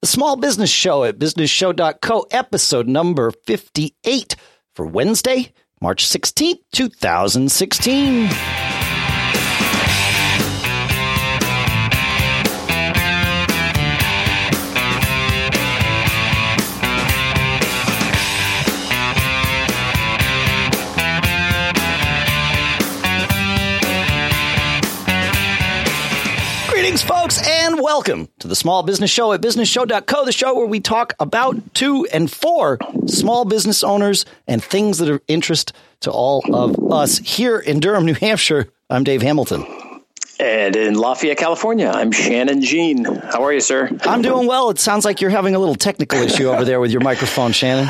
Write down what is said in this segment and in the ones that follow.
the Small Business Show at businessshow.co, episode number 58 for Wednesday, March 16th, 2016. Greetings, folks, welcome to the Small Business Show at businessshow.co, the show where we talk about, to, and for small business owners and things that are of interest to all of us here in Durham, New Hampshire. I'm Dave Hamilton. And in Lafayette, California, I'm Shannon Jean. How are you, sir? I'm doing well. It sounds like you're having a little technical issue over there with your microphone, Shannon.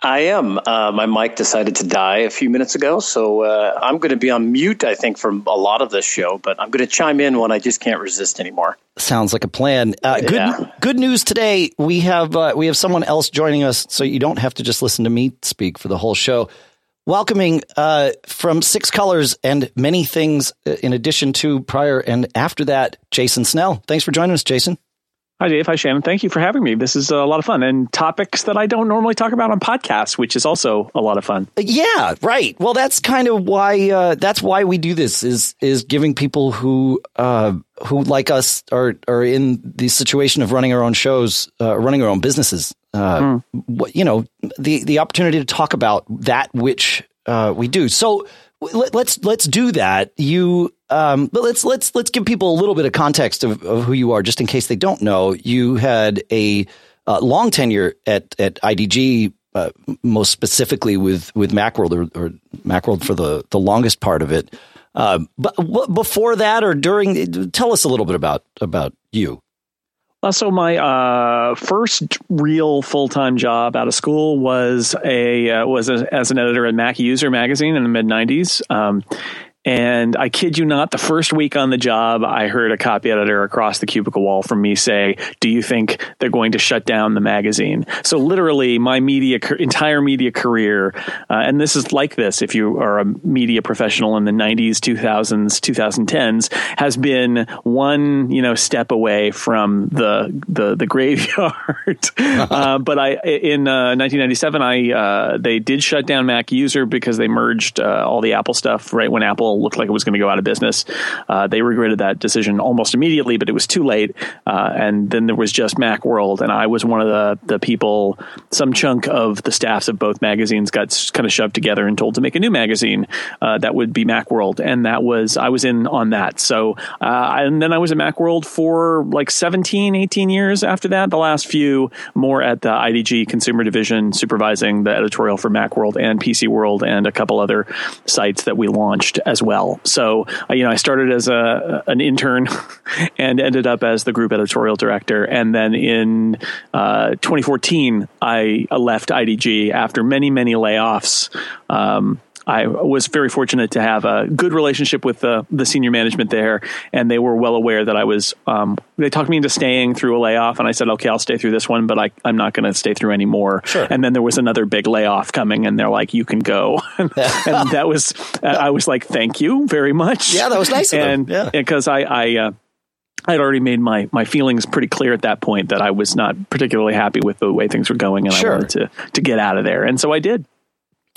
I am. Uh, my mic decided to die a few minutes ago, so uh, I'm going to be on mute, I think, for a lot of this show, but I'm going to chime in when I just can't resist anymore. Sounds like a plan. Uh, good, Yeah. good news today. We have uh, we have someone else joining us, so you don't have to just listen to me speak for the whole show. Welcoming uh, from Six Colors and many things uh, in addition to prior and after that, Jason Snell. Thanks for joining us, Jason. Hi, Dave. Hi, Shannon. Thank you for having me. This is a lot of fun and topics that I don't normally talk about on podcasts, which is also a lot of fun. Uh, Yeah, right. Well, that's kind of why uh, that's why we do this is is giving people who uh, who like us are are in the situation of running our own shows, uh, running our own businesses. Uh, what- You know, the the opportunity to talk about that which uh, we do. So let's let's do that. You. Um, but let's let's let's give people a little bit of context of, of who you are, just in case they don't know. You had a uh, long tenure at at IDG, uh, most specifically with with MacWorld or, or MacWorld for the the longest part of it. Uh, but w- before that or during, tell us a little bit about about you. Uh, so my uh, first real full time job out of school was a uh, was a, as an editor at Mac User magazine in the mid '90s. Um, and I kid you not, the first week on the job, I heard a copy editor across the cubicle wall from me say, "Do you think they're going to shut down the magazine?" So literally, my media entire media career, uh, and this is like this. If you are a media professional in the '90s, 2000s, 2010s, has been one you know step away from the the, the graveyard. uh, but I in uh, 1997, I uh, they did shut down Mac User because they merged uh, all the Apple stuff right when Apple looked like it was going to go out of business. Uh, they regretted that decision almost immediately, but it was too late. Uh, and then there was just Macworld, and I was one of the the people. Some chunk of the staffs of both magazines got kind of shoved together and told to make a new magazine uh, that would be Macworld, and that was I was in on that. So uh, and then I was at Macworld for like 17, 18 years after that. The last few more at the IDG Consumer Division, supervising the editorial for Macworld and PC World and a couple other sites that we launched as well. So uh, you know, I started as a an intern and ended up as the group editorial director, and then in uh, 2014, I left IDG after many many layoffs. Um, I was very fortunate to have a good relationship with the, the senior management there, and they were well aware that I was. Um, they talked me into staying through a layoff, and I said, "Okay, I'll stay through this one, but I, I'm not going to stay through any more." Sure. And then there was another big layoff coming, and they're like, "You can go," and that was. I was like, "Thank you very much." Yeah, that was nice and Yeah. because I, I uh, I'd already made my my feelings pretty clear at that point that I was not particularly happy with the way things were going, and Sure. I wanted to to get out of there, and so I did.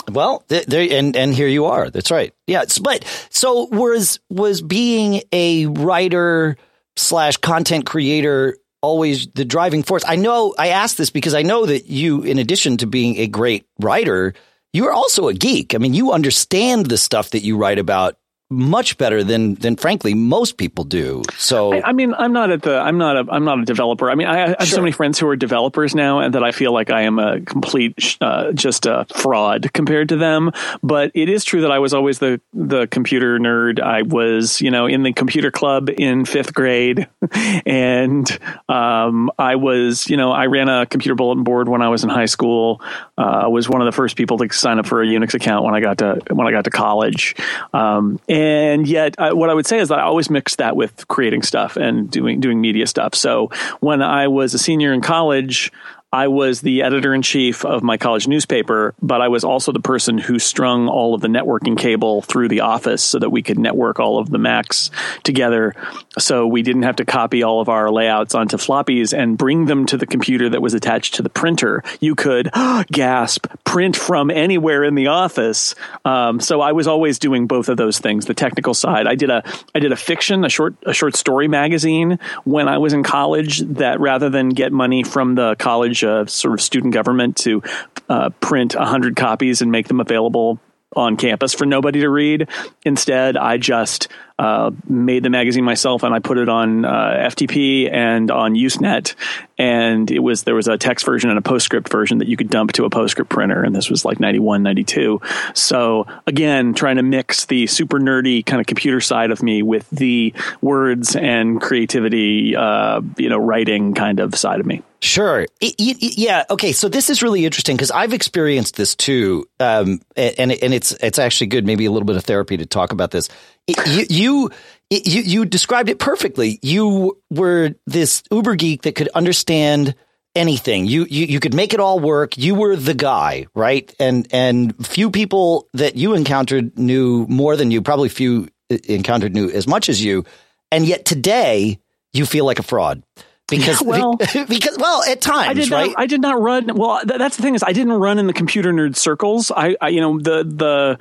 Well, th- there and and here you are. That's right. Yeah. But so was was being a writer slash content creator always the driving force? I know I asked this because I know that you, in addition to being a great writer, you are also a geek. I mean, you understand the stuff that you write about much better than than frankly most people do. So I, I mean, I'm not at the. I'm not a. I'm not a developer. I mean, I, I have Sure. so many friends who are developers now, and that I feel like I am a complete, uh, just a fraud compared to them. But it is true that I was always the the computer nerd. I was, you know, in the computer club in fifth grade, and um, I was, you know, I ran a computer bulletin board when I was in high school. Uh, I was one of the first people to sign up for a Unix account when I got to when I got to college. Um, and yet, I, what I would say is that I always mixed that with creating stuff and doing doing media stuff. So when I was a senior in college. I was the editor in chief of my college newspaper, but I was also the person who strung all of the networking cable through the office so that we could network all of the Macs together. So we didn't have to copy all of our layouts onto floppies and bring them to the computer that was attached to the printer. You could gasp print from anywhere in the office. Um, so I was always doing both of those things. The technical side, I did a I did a fiction, a short a short story magazine when I was in college. That rather than get money from the college uh, sort of student government to uh, print 100 copies and make them available on campus for nobody to read. Instead, I just uh, made the magazine myself and I put it on uh, FTP and on Usenet. And it was there was a text version and a PostScript version that you could dump to a PostScript printer. And this was like 91, 92. So again, trying to mix the super nerdy kind of computer side of me with the words and creativity, uh, you know, writing kind of side of me. Sure. It, it, yeah. Okay. So this is really interesting because I've experienced this too, um, and and it's it's actually good. Maybe a little bit of therapy to talk about this. You, you you you described it perfectly. You were this uber geek that could understand anything. You, you you could make it all work. You were the guy, right? And and few people that you encountered knew more than you. Probably few uh, encountered knew as much as you. And yet today you feel like a fraud because well, because well at times I did right not, I did not run well th- that's the thing is I didn't run in the computer nerd circles I, I you know the the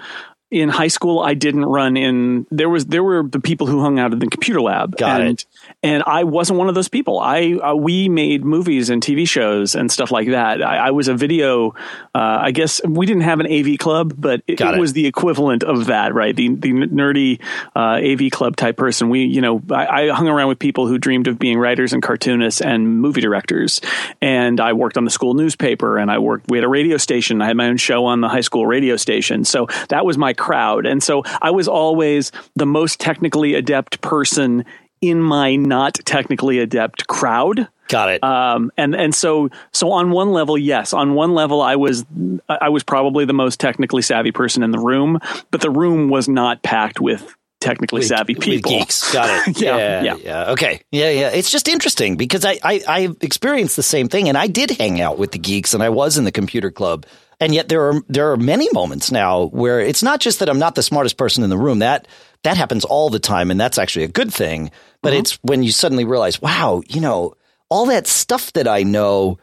in high school I didn't run in there was there were the people who hung out in the computer lab Got and it. and I wasn't one of those people. I uh, we made movies and TV shows and stuff like that. I, I was a video uh, I guess we didn't have an AV club but it, it, it. was the equivalent of that right? The the nerdy uh, AV club type person. We you know I, I hung around with people who dreamed of being writers and cartoonists and movie directors. And I worked on the school newspaper and I worked we had a radio station. I had my own show on the high school radio station. So that was my crowd. And so I was always the most technically adept person in my not technically adept crowd. Got it. Um, and and so so on one level, yes, on one level, I was I was probably the most technically savvy person in the room, but the room was not packed with technically savvy people. geeks. Got it. yeah, yeah, yeah, yeah. Okay. Yeah, yeah. It's just interesting because I, I I experienced the same thing, and I did hang out with the geeks, and I was in the computer club. And yet there are there are many moments now where it's not just that I'm not the smartest person in the room. That that happens all the time, and that's actually a good thing. But Mm-hmm. it's when you suddenly realize, wow, you know, all that stuff that I know,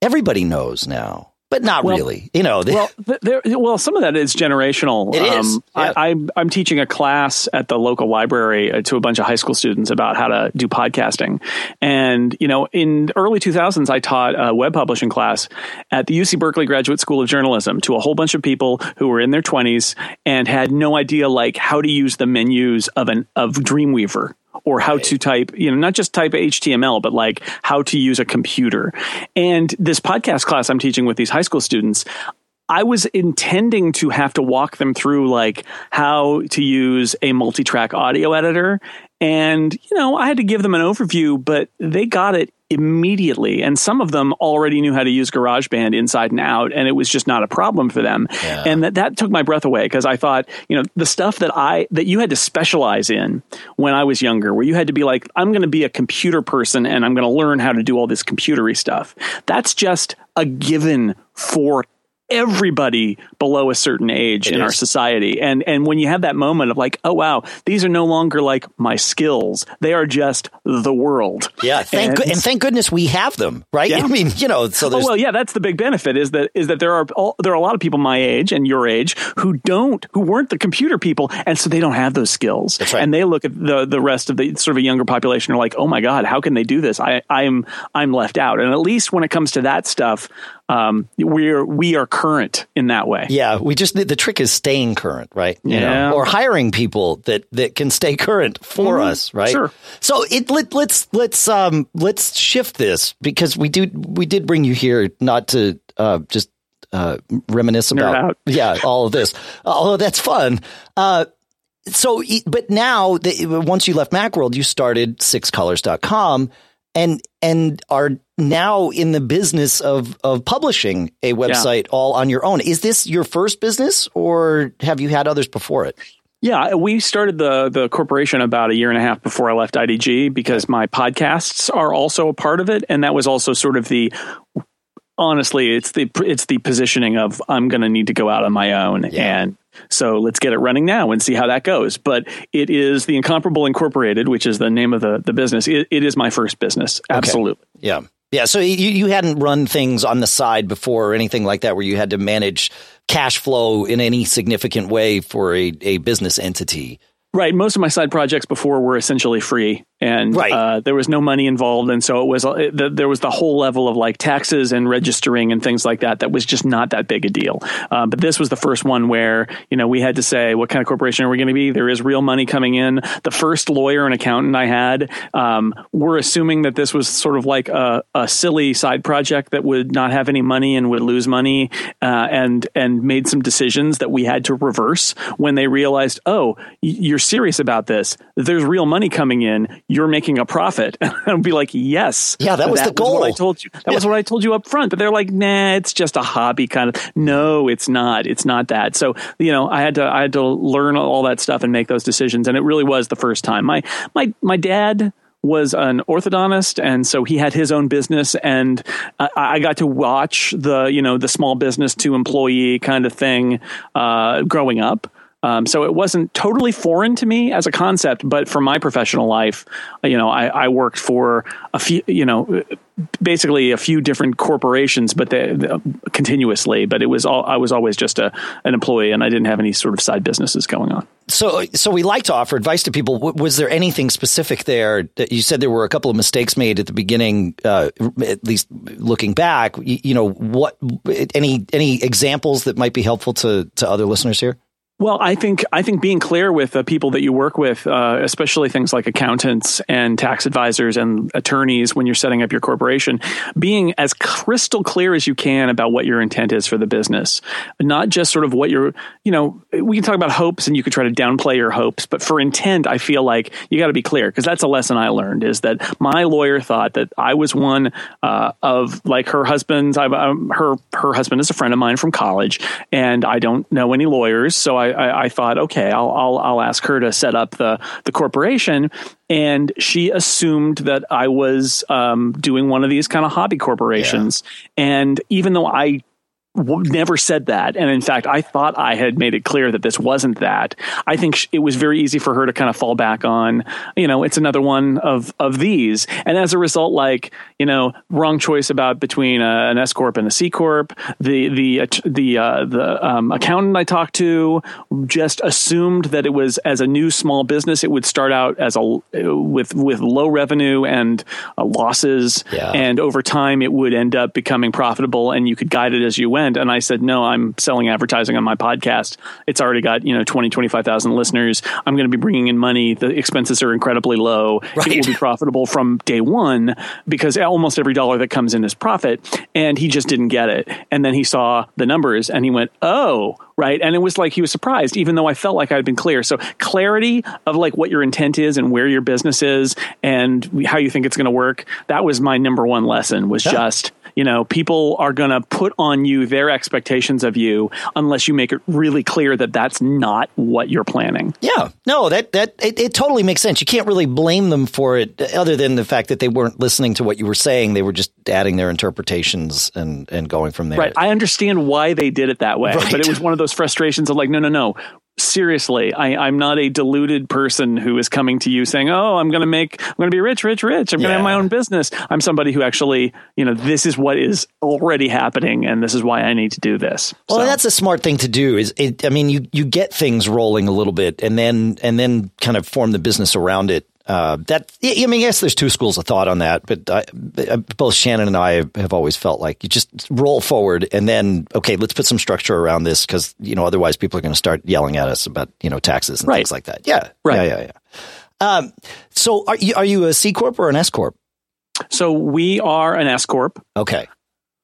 everybody knows now. But not Well- really, you know. well, there, well, some of that is generational. It is, yeah. I, I'm, I'm teaching a class at the local library uh, to a bunch of high school students about how to do podcasting. And, you know, in early 2000s, I taught a web publishing class at the UC Berkeley Graduate School of Journalism to a whole bunch of people who were in their 20s and had no idea, like, how to use the menus of an of Dreamweaver or how to type, you know, not just type HTML, but like how to use a computer. And this podcast class I'm teaching with these high school students, I was intending to have to walk them through like how to use a multi-track audio editor. And, you know, I had to give them an overview, but they got it immediately. And some of them already knew how to use GarageBand inside and out, and it was just not a problem for them. Yeah. And that, that took my breath away because I thought, you know, the stuff that I that you had to specialize in when I was younger, where you had to be like, I'm going to be a computer person and I'm going to learn how to do all this computery stuff. That's just a given for everybody below a certain age It in our society and and when you have that moment of like oh wow these are no longer like my skills they are just the world yeah, thank and, good, and thank goodness we have them, right? Yeah. I mean, you know, so Oh well, yeah, that's the big benefit is that is that there are all, there are a lot of people my age and your age who don't who weren't the computer people, and so they don't have those skills. That's right. And they look at the the rest of the sort of a younger population are like, oh my god, how can they do this? I I'm I'm left out. And at least when it comes to that stuff, um, we're we are current in that way. Yeah, we just the trick is staying current, right? You Yeah. know, or hiring people that that can stay current for us, right? Sure. So it let, let's let's um let's shift this because we do we did bring you here not to uh just uh reminisce about out. yeah all of this. Although that's fun. Uh so but now that once you left Macworld, you started sixcolors.com and and are now in the business of of publishing a website all on your own. Is this your first business or have you had others before it? Yeah, we started the the corporation about a year and a half before I left IDG because my podcasts are also a part of it, and that was also sort of the honestly, it's the it's the positioning of I'm going to need to go out on my own, yeah. and so let's get it running now and see how that goes. But it is the Incomparable Incorporated, which is the name of the the business. it, it is my first business, absolutely. Okay. Yeah. Yeah, so you, you hadn't run things on the side before or anything like that where you had to manage cash flow in any significant way for a, a business entity. Right. Most of my side projects before were essentially free and right. uh, there was no money involved, and so it was uh, it, there was the whole level of like taxes and registering and things like that that was just not that big a deal. Uh, but this was the first one where you know we had to say what kind of corporation are we going to be? There is real money coming in. The first lawyer and accountant I had um, were assuming that this was sort of like a, a, silly side project that would not have any money and would lose money, uh, and and made some decisions that we had to reverse when they realized, oh, you're serious about this. There's real money coming in you're making a profit. And I'd be like, yes. Yeah, that was that the goal. Was I told you. That yeah. was what I told you up front. But they're like, nah, it's just a hobby kind of. No, it's not. It's not that. So, you know, I had to, I had to learn all that stuff and make those decisions. And it really was the first time. My, my, my dad, was an orthodontist and so he had his own business and I, I, got to watch the you know the small business to employee kind of thing uh, growing up um, so it wasn't totally foreign to me as a concept, but for my professional life, you know, I, I worked for a few, you know, basically a few different corporations, but they, they, continuously. But it was all I was always just a an employee, and I didn't have any sort of side businesses going on. So, so we like to offer advice to people. Was there anything specific there that you said there were a couple of mistakes made at the beginning? Uh, at least looking back, you, you know, what any any examples that might be helpful to to other listeners here? Well, I think I think being clear with the people that you work with, uh, especially things like accountants and tax advisors and attorneys, when you're setting up your corporation, being as crystal clear as you can about what your intent is for the business, not just sort of what you're, you know, we can talk about hopes and you could try to downplay your hopes, but for intent, I feel like you got to be clear because that's a lesson I learned is that my lawyer thought that I was one uh, of like her husband's. I, um, her her husband is a friend of mine from college, and I don't know any lawyers, so I I, I, thought, okay, I'll, I'll, I'll ask her to set up the the corporation, and she assumed that I was um, doing one of these kind of hobby corporations. Yeah. And even though I never said that. And in fact, I thought I had made it clear that this wasn't that. I think it was very easy for her to kind of fall back on, you know, it's another one of, of these. And as a result, like, you know, wrong choice about between a, an S corp and a C corp. The, the, the, uh, the um, accountant I talked to just assumed that it was as a new small business, it would start out as a, with, with low revenue and uh, losses. Yeah. And over time, it would end up becoming profitable and you could guide it as you went and I said, no, I'm selling advertising on my podcast. It's already got, you know, 20, 25,000 listeners. I'm going to be bringing in money. The expenses are incredibly low. Right. It will be profitable from day one because almost every dollar that comes in is profit. And he just didn't get it. And then he saw the numbers and he went, oh, right and it was like he was surprised even though i felt like i'd been clear so clarity of like what your intent is and where your business is and how you think it's going to work that was my number one lesson was yeah. just you know, people are going to put on you their expectations of you unless you make it really clear that that's not what you're planning. Yeah, no, that that it, it totally makes sense. You can't really blame them for it, other than the fact that they weren't listening to what you were saying. They were just adding their interpretations and and going from there. Right. I understand why they did it that way, right. but it was one of those frustrations of like, no, no, no seriously, I, am not a deluded person who is coming to you saying, "Oh, I'm going to make, I'm going to be rich, rich, rich. I'm yeah. going to have my own business." I'm somebody who actually, you know, this is what is already happening, and this is why I need to do this. Well, so. that's a smart thing to do. Is it? I mean, you you get things rolling a little bit, and then and then kind of form the business around it uh, that I mean, yes, there's two schools of thought on that, but I, uh, both Shannon and I have always felt like you just roll forward and then okay, let's put some structure around this because you know otherwise people are going to start yelling at us about you know taxes and right. things like that. Yeah, right, yeah, yeah, yeah. Um, so are you are you a C corp or an S corp? So we are an S corp. Okay.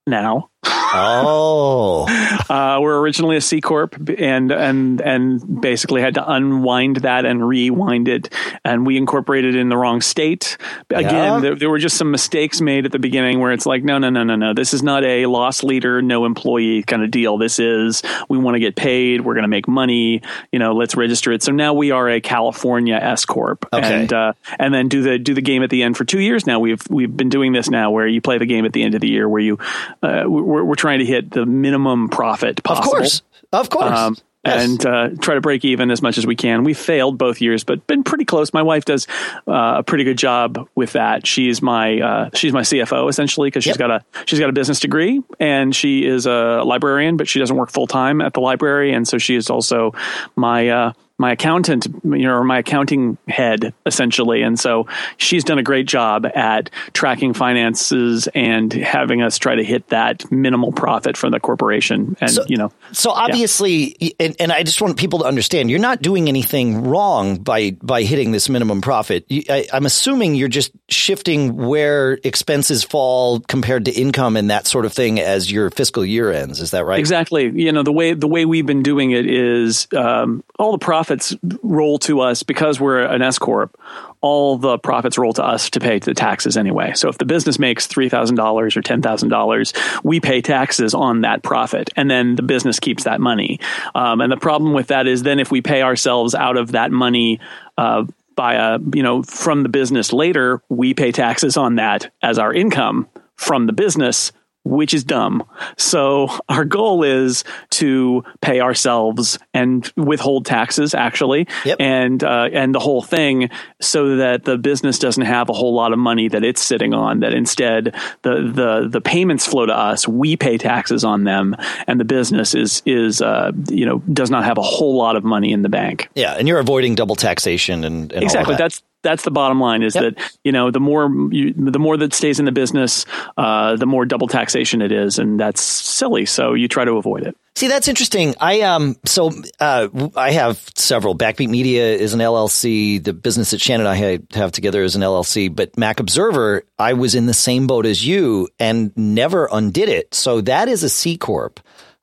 Now. Oh, uh, we're originally a C corp, and and and basically had to unwind that and rewind it, and we incorporated in the wrong state. Again, Yeah. there, there were just some mistakes made at the beginning where it's like, no, no, no, no, no. This is not a loss leader, no employee kind of deal. This is we want to get paid. We're going to make money. You know, let's register it. So now we are a California S corp, Okay. and uh, and then do the do the game at the end for two years now. We've we've been doing this now where you play the game at the end of the year where you uh, we're, we're trying to hit the minimum profit possible. of course, of course. Um, Yes. And uh, try to break even as much as we can. We failed both years, but been pretty close. My wife does uh, a pretty good job with that. She's my uh, she's my CFO essentially because she's Yep. got a she's got a business degree and she is a librarian, but she doesn't work full time at the library, and so she is also my uh, my accountant, you know, or my accounting head essentially. And so she's done a great job at tracking finances and having us try to hit that minimal profit from the corporation. And So- you know, So obviously, and, and I just want people to understand, you're not doing anything wrong by by hitting this minimum profit. You, I, I'm assuming you're just shifting where expenses fall compared to income and that sort of thing as your fiscal year ends. Is that right? Exactly. You know the way the way we've been doing it is um, all the profits roll to us because we're an S corp. All the profits roll to us to pay the taxes anyway. So if the business makes three thousand dollars or ten thousand dollars, we pay taxes on that profit, and then the business keeps that money. Um, and the problem with that is then if we pay ourselves out of that money. Uh, by a you know from the business later we pay taxes on that as our income from the business which is dumb. So our goal is to pay ourselves and withhold taxes, actually, Yep. and uh, and the whole thing, so that the business doesn't have a whole lot of money that it's sitting on. That instead the the the payments flow to us, we pay taxes on them, and the business is is uh, you know does not have a whole lot of money in the bank. Yeah, and you're avoiding double taxation and, and Exactly. All that. That's that's the bottom line. Is Yep. that you know the more you, the more that stays in the business, uh, the more double taxation it is, and that's silly. So you try to avoid it. See, that's interesting. I um, so uh, I have several. Backbeat Media is an LLC. The business that Shannon and I have together is an LLC. But Mac Observer, I was in the same boat as you and never undid it. So that is a C corp.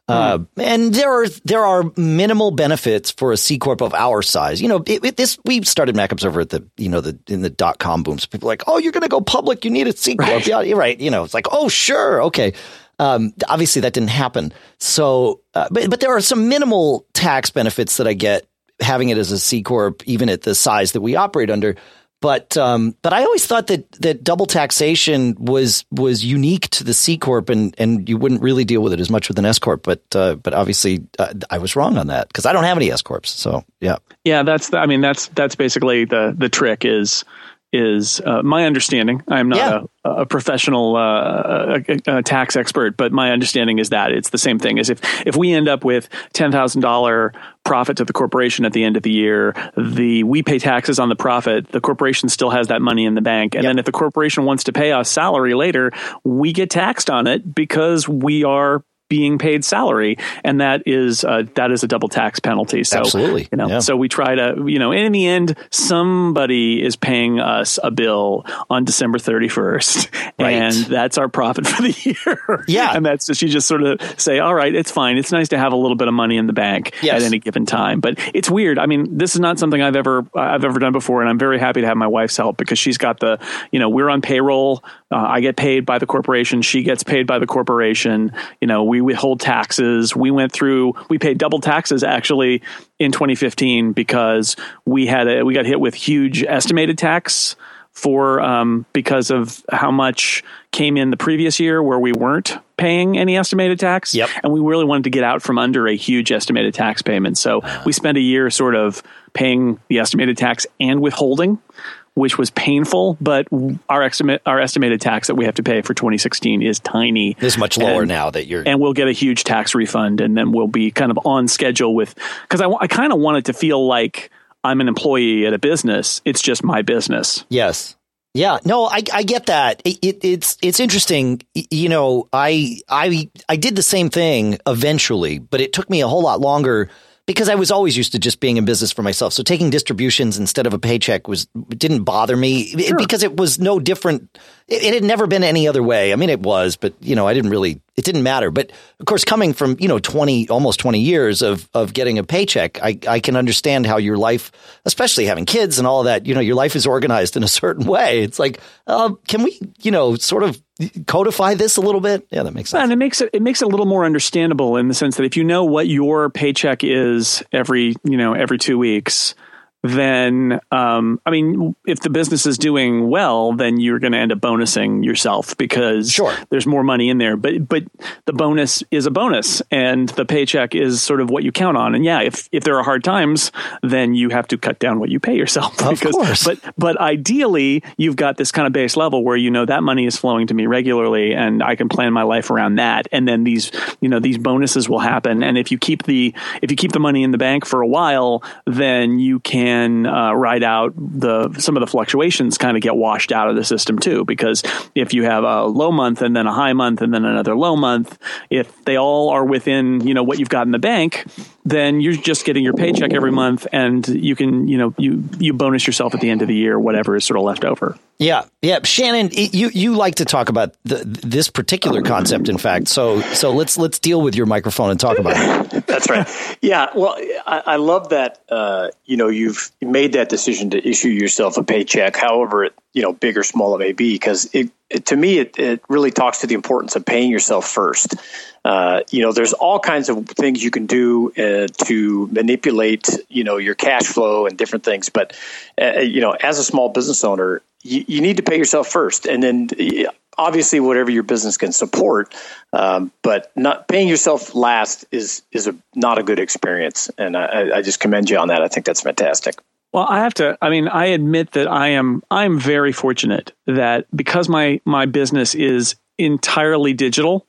Uh, and there are there are minimal benefits for a C corp of our size. You know, it, it, this we started Mac Observer at the you know the in the dot com boom. So people are like, oh, you're going to go public. You need a C corp. Yeah, you're right. You know, it's like, oh, sure, okay. Um, obviously, that didn't happen. So, uh, but but there are some minimal tax benefits that I get having it as a C corp, even at the size that we operate under. But um, but I always thought that that double taxation was was unique to the C corp, and and you wouldn't really deal with it as much with an S corp. But uh, but obviously, uh, I was wrong on that because I don't have any S corps. So yeah, Yeah, that's the, I mean that's that's basically the the trick is is uh, my understanding. I'm not Yeah. a, a professional uh, a, a tax expert, but my understanding is that it's the same thing as if if we end up with ten thousand dollar profit to the corporation at the end of the year, the we pay taxes on the profit. The corporation still has that money in the bank, and Yep. then if the corporation wants to pay us salary later, we get taxed on it because we are being paid salary, and that is uh, that is a double tax penalty. So Absolutely. you know, Yeah. so we try to, you know, and in the end, somebody is paying us a bill on December 31st. Right. And that's our profit for the year. Yeah. And that's just, you just sort of say, all right, it's fine. It's nice to have a little bit of money in the bank Yes. at any given time. But it's weird. I mean, this is not something I've ever, I've ever done before. And I'm very happy to have my wife's help because she's got the, you know, we're on payroll. Uh, I get paid by the corporation. She gets paid by the corporation. You know, we withhold taxes. We went through, we paid double taxes actually in 2015 because we had a, we got hit with huge estimated tax for um, because of how much came in the previous year where we weren't paying any estimated tax. Yep. And we really wanted to get out from under a huge estimated tax payment. So we spent a year sort of paying the estimated tax and withholding, which was painful. But our estimate, our estimated tax that we have to pay for 2016 is tiny. it's much lower And- now that you're. and we'll get a huge tax refund and then we'll be kind of on schedule with because I, I kind of want it to feel like i'm an employee at a business it's just my business Yes. Yeah. No, I, I get that. It, it, it's it's interesting. You know, I I I did the same thing eventually, but it took me a whole lot longer because I was always used to just being in business for myself. So taking distributions instead of a paycheck was didn't bother me it- because it was no different it, it, had never been any other way. I mean, it was, but you know, I didn't really, it didn't matter. But of course, coming from, you know, 20, almost 20 years of, of getting a paycheck, I, I can understand how your life, especially having kids and all that, you know, your life is organized in a certain way. It's like, uh, can we, you know, sort of codify this a little bit? Yeah, that makes sense. And it makes it, it makes it a little more understandable in the sense that if you know what your paycheck is every, you know, every two weeks, then um, I mean, if the business is doing well, then you're going to end up bonusing yourself because sure. there's more money in there. But but the bonus is a bonus, and the paycheck is sort of what you count on. And yeah, if if there are hard times, then you have to cut down what you pay yourself. Because, of course. But but ideally, you've got this kind of base level where you know that money is flowing to me regularly, and I can plan my life around that. And then these you know these bonuses will happen. And if you keep the if you keep the money in the bank for a while, then you can can uh, ride out the some of the fluctuations kind of get washed out of the system too because if you have a low month and then a high month and then another low month if they all are within you know what you've got in the bank then you're just getting your paycheck every month and you can you know you you bonus yourself at the end of the year whatever is sort of left over. Yeah. Yeah. Shannon you you like to talk about the, this particular concept in fact. So so let's let's deal with your microphone and talk about it. That's right. Yeah. Well i, I love that uh, you know you've made that decision to issue yourself a paycheck however it you know big or small it may be because it, it, to me it, it really talks to the importance of paying yourself first uh, you know there's all kinds of things you can do uh, to manipulate you know your cash flow and different things but uh, you know as a small business owner you, you, need to pay yourself first and then obviously whatever your business can support um, but not paying yourself last is is a not a good experience and I, I just commend you on that i think that's fantastic well, I have to. I mean, I admit that I am. I'm very fortunate that because my my business is entirely digital,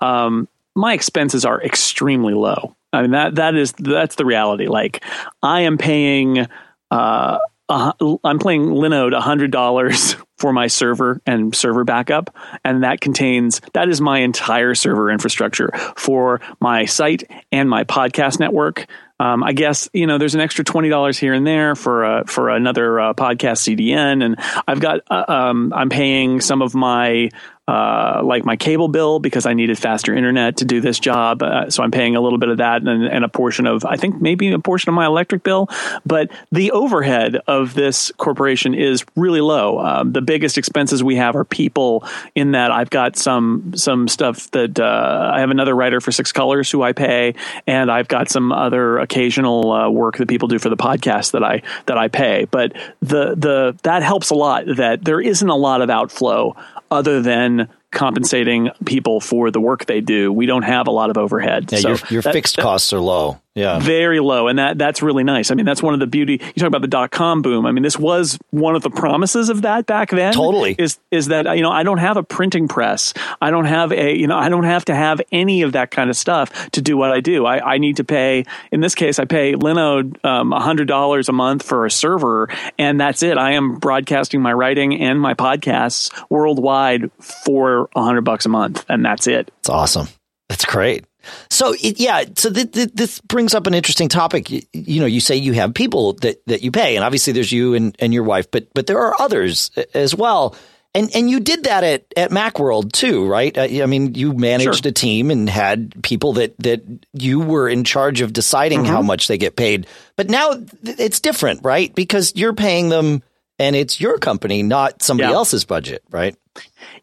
um, my expenses are extremely low. I mean that that is that's the reality. Like I am paying. Uh, uh, I'm paying Linode hundred dollars for my server and server backup, and that contains that is my entire server infrastructure for my site and my podcast network. Um, I guess you know there's an extra twenty dollars here and there for uh, for another uh, podcast CDN, and I've got uh, um, I'm paying some of my uh, like my cable bill because I needed faster internet to do this job. Uh, so I'm paying a little bit of that and, and, a portion of, I think maybe a portion of my electric bill. But the overhead of this corporation is really low. Um, the biggest expenses we have are people. In that I've got some some stuff that uh, I have another writer for Six Colors who I pay, and I've got some other occasional uh, work that people do for the podcast that I that I pay. But the the that helps a lot. That there isn't a lot of outflow other than compensating people for the work they do. We don't have a lot of overhead. Yeah, so your, your that, fixed that, costs are low. Yeah. Very low. And that that's really nice. I mean, that's one of the beauty you talk about the dot com boom. I mean, this was one of the promises of that back then. Totally. Is is that you know, I don't have a printing press. I don't have a you know, I don't have to have any of that kind of stuff to do what I do. I, I need to pay in this case I pay Linode um, hundred dollars a month for a server and that's it. I am broadcasting my writing and my podcasts worldwide for a hundred bucks a month and that's it. It's awesome. That's great. So it, yeah, so th- th- this brings up an interesting topic. You, you, know, you say you have people that, that you pay, and obviously there's you and, and your wife, but but there are others as well. And and you did that at, at MacWorld too, right? Uh, I mean, you managed sure. a team and had people that that you were in charge of deciding mm-hmm. how much they get paid. But now it's different, right? Because you're paying them, and it's your company, not somebody yeah. else's budget, right?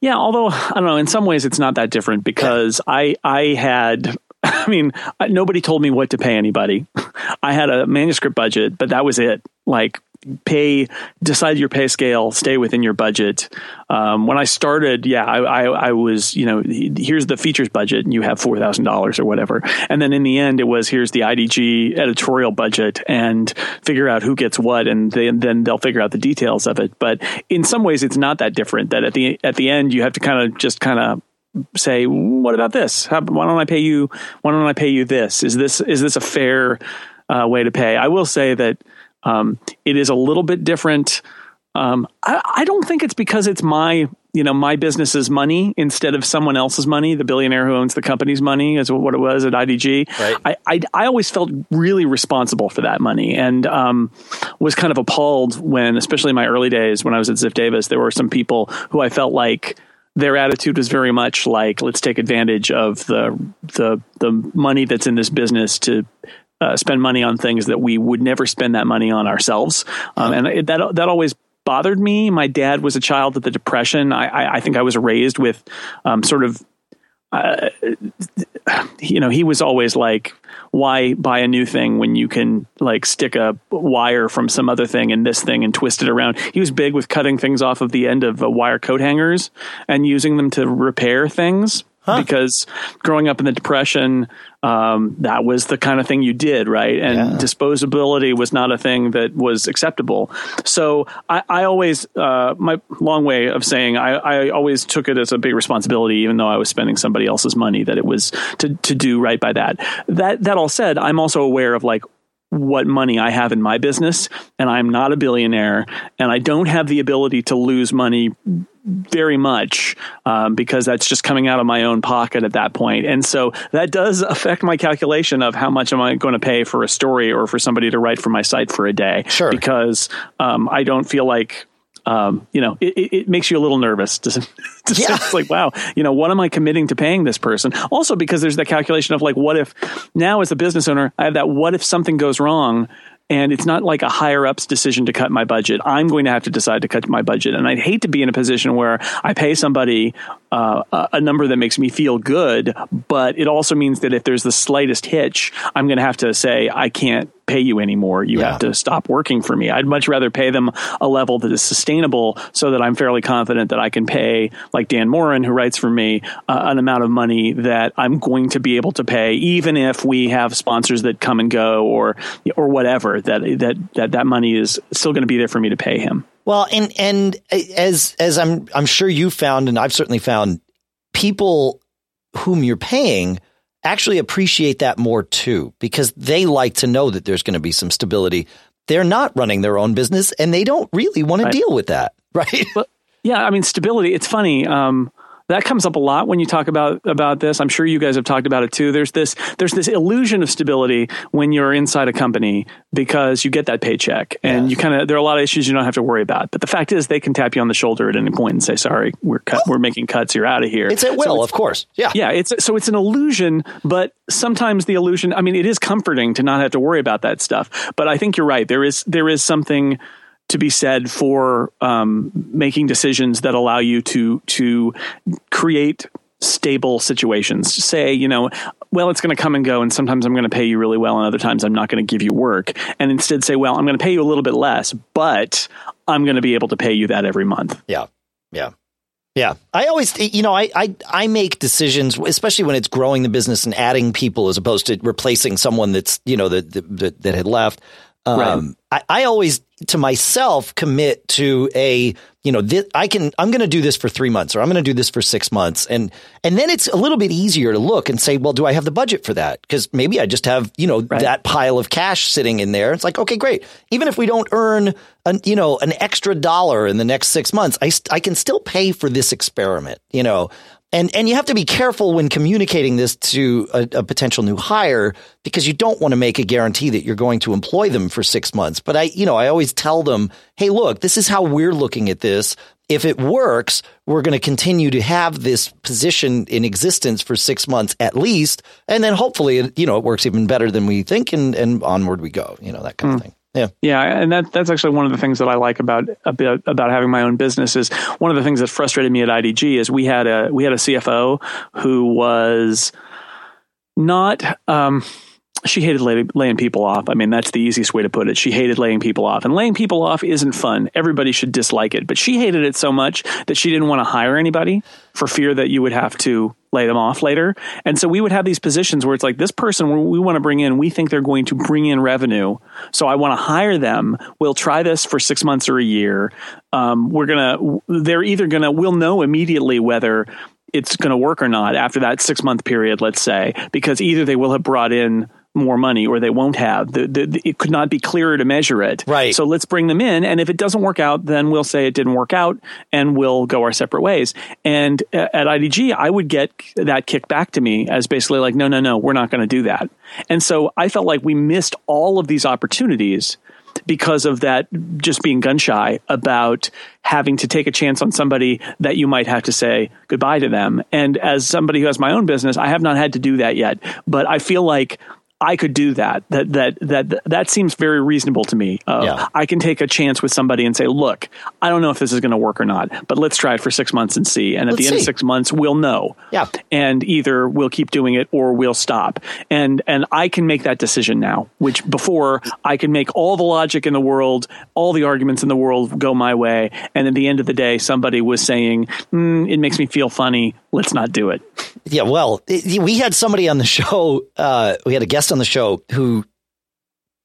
Yeah, although I don't know, in some ways it's not that different because I I had I mean, nobody told me what to pay anybody. I had a manuscript budget, but that was it. Like pay, decide your pay scale, stay within your budget. Um, when I started, yeah, I, I, I, was, you know, here's the features budget and you have $4,000 or whatever. And then in the end, it was, here's the IDG editorial budget and figure out who gets what. And then, then they'll figure out the details of it. But in some ways, it's not that different that at the, at the end, you have to kind of just kind of say, what about this? How, why don't I pay you? Why don't I pay you this? Is this, is this a fair uh, way to pay? I will say that, um, it is a little bit different. Um, I, I, don't think it's because it's my you know, my business's money instead of someone else's money. The billionaire who owns the company's money is what it was at IDG. Right. I, I, I always felt really responsible for that money and um, was kind of appalled when, especially in my early days when I was at Ziff Davis, there were some people who I felt like their attitude was very much like, let's take advantage of the the the money that's in this business to uh, spend money on things that we would never spend that money on ourselves. Um, and it, that that always bothered me. My dad was a child of the Depression. I, I, I think I was raised with um, sort of, uh, you know, he was always like, why buy a new thing when you can like stick a wire from some other thing in this thing and twist it around? He was big with cutting things off of the end of uh, wire coat hangers and using them to repair things. Huh. Because growing up in the Depression, um, that was the kind of thing you did, right? And yeah. disposability was not a thing that was acceptable. So I, I always, uh, my long way of saying, I, I, always took it as a big responsibility, even though I was spending somebody else's money, that it was to to do right by that. That that all said, I'm also aware of like what money I have in my business, and I'm not a billionaire, and I don't have the ability to lose money very much um, because that's just coming out of my own pocket at that point. And so that does affect my calculation of how much am I going to pay for a story or for somebody to write for my site for a day. Sure. Because um, I don't feel like um, you know, it, it, makes you a little nervous to, to yeah. it's like, wow, you know, what am I committing to paying this person? Also, because there's that calculation of like, what if now as a business owner, I have that, what if something goes wrong? and it's not like a higher ups decision to cut my budget. I'm going to have to decide to cut my budget, and I'd hate to be in a position where I pay somebody uh, a number that makes me feel good, but it also means that if there's the slightest hitch, I'm going to have to say I can't pay you anymore. You yeah. have to stop working for me. I'd much rather pay them a level that is sustainable so that I'm fairly confident that I can pay, like Dan Moren, who writes for me, uh, an amount of money that I'm going to be able to pay, even if we have sponsors that come and go or or whatever. That that that that money is still going to be there for me to pay him. Well, and and as as I'm I'm sure you found, and I've certainly found people whom you're paying actually appreciate that more too, because they like to know that there's going to be some stability. They're not running their own business and they don't really want to deal with that. Right. But, yeah. I mean, stability, it's funny. Um, that comes up a lot when you talk about about this. I'm sure you guys have talked about it too. There's this there's this illusion of stability when you're inside a company because you get that paycheck and you kind of there are a lot of issues you don't have to worry about. But the fact is, they can tap you on the shoulder at any point and say, "Sorry, we're cut, we're making cuts. You're out of here." It's at will, so of course. Yeah, yeah. It's so it's an illusion, but sometimes the illusion. I mean, it is comforting to not have to worry about that stuff. But I think you're right. There is there is something to be said for um, making decisions that allow you to to create stable situations. Say, you know, well, it's going to come and go, and sometimes I'm going to pay you really well, and other times I'm not going to give you work. And instead say, well, I'm going to pay you a little bit less, but I'm going to be able to pay you that every month. Yeah, yeah. Yeah, I always, you know, I, I I make decisions, especially when it's growing the business and adding people as opposed to replacing someone that's you know that that, that had left. Um, right. I, I always to myself commit to a you know this, I can I'm going to do this for 3 months or I'm going to do this for 6 months. And and then it's a little bit easier to look and say well do I have the budget for that? Cuz maybe I just have you know right. that pile of cash sitting in there. It's like okay great. Even if we don't earn an you know an extra dollar in the next 6 months I I can still pay for this experiment you know and and you have to be careful when communicating this to a, a, potential new hire because you don't want to make a guarantee that you're going to employ them for six months. But I, you know, I always tell them, hey, look, this is how we're looking at this. If it works, we're going to continue to have this position in existence for six months at least, and then hopefully, you know, it works even better than we think, and and onward we go. You know, that kind mm. of thing. Yeah. Yeah. And that, that's actually one of the things that I like about, about, about having my own business is one of the things that frustrated me at IDG is we had a, we had a CFO who was not, um, she hated lay, laying people off. I mean, that's the easiest way to put it. She hated laying people off. And laying people off isn't fun. Everybody should dislike it. But she hated it so much that she didn't want to hire anybody for fear that you would have to lay them off later. And so we would have these positions where it's like this person we want to bring in, we think they're going to bring in revenue. So I want to hire them. We'll try this for six months or a year. Um, we're to, they're either going to, we'll know immediately whether it's going to work or not after that six month period, let's say, because either they will have brought in more money or they won't have. The, the, it could not be clearer to measure it. Right. So let's bring them in. And if it doesn't work out, then we'll say it didn't work out and we'll go our separate ways. And uh, at IDG, I would get that kicked back to me as basically like, no, no, no, we're not going to do that. And so I felt like we missed all of these opportunities because of that just being gun shy about having to take a chance on somebody that you might have to say goodbye to them. And as somebody who has my own business, I have not had to do that yet, but I feel like I could do that. That that that that seems very reasonable to me. Uh, yeah. I can take a chance with somebody and say, "Look, I don't know if this is going to work or not, but let's try it for six months and see." And at let's the end of six months, we'll know. Yeah. And either we'll keep doing it or we'll stop. And and I can make that decision now. Which before I can make all the logic in the world, all the arguments in the world go my way, and at the end of the day, somebody was saying, mm, "It makes me feel funny. Let's not do it." Yeah. Well, we had somebody on the show. Uh, we had a guest on the show who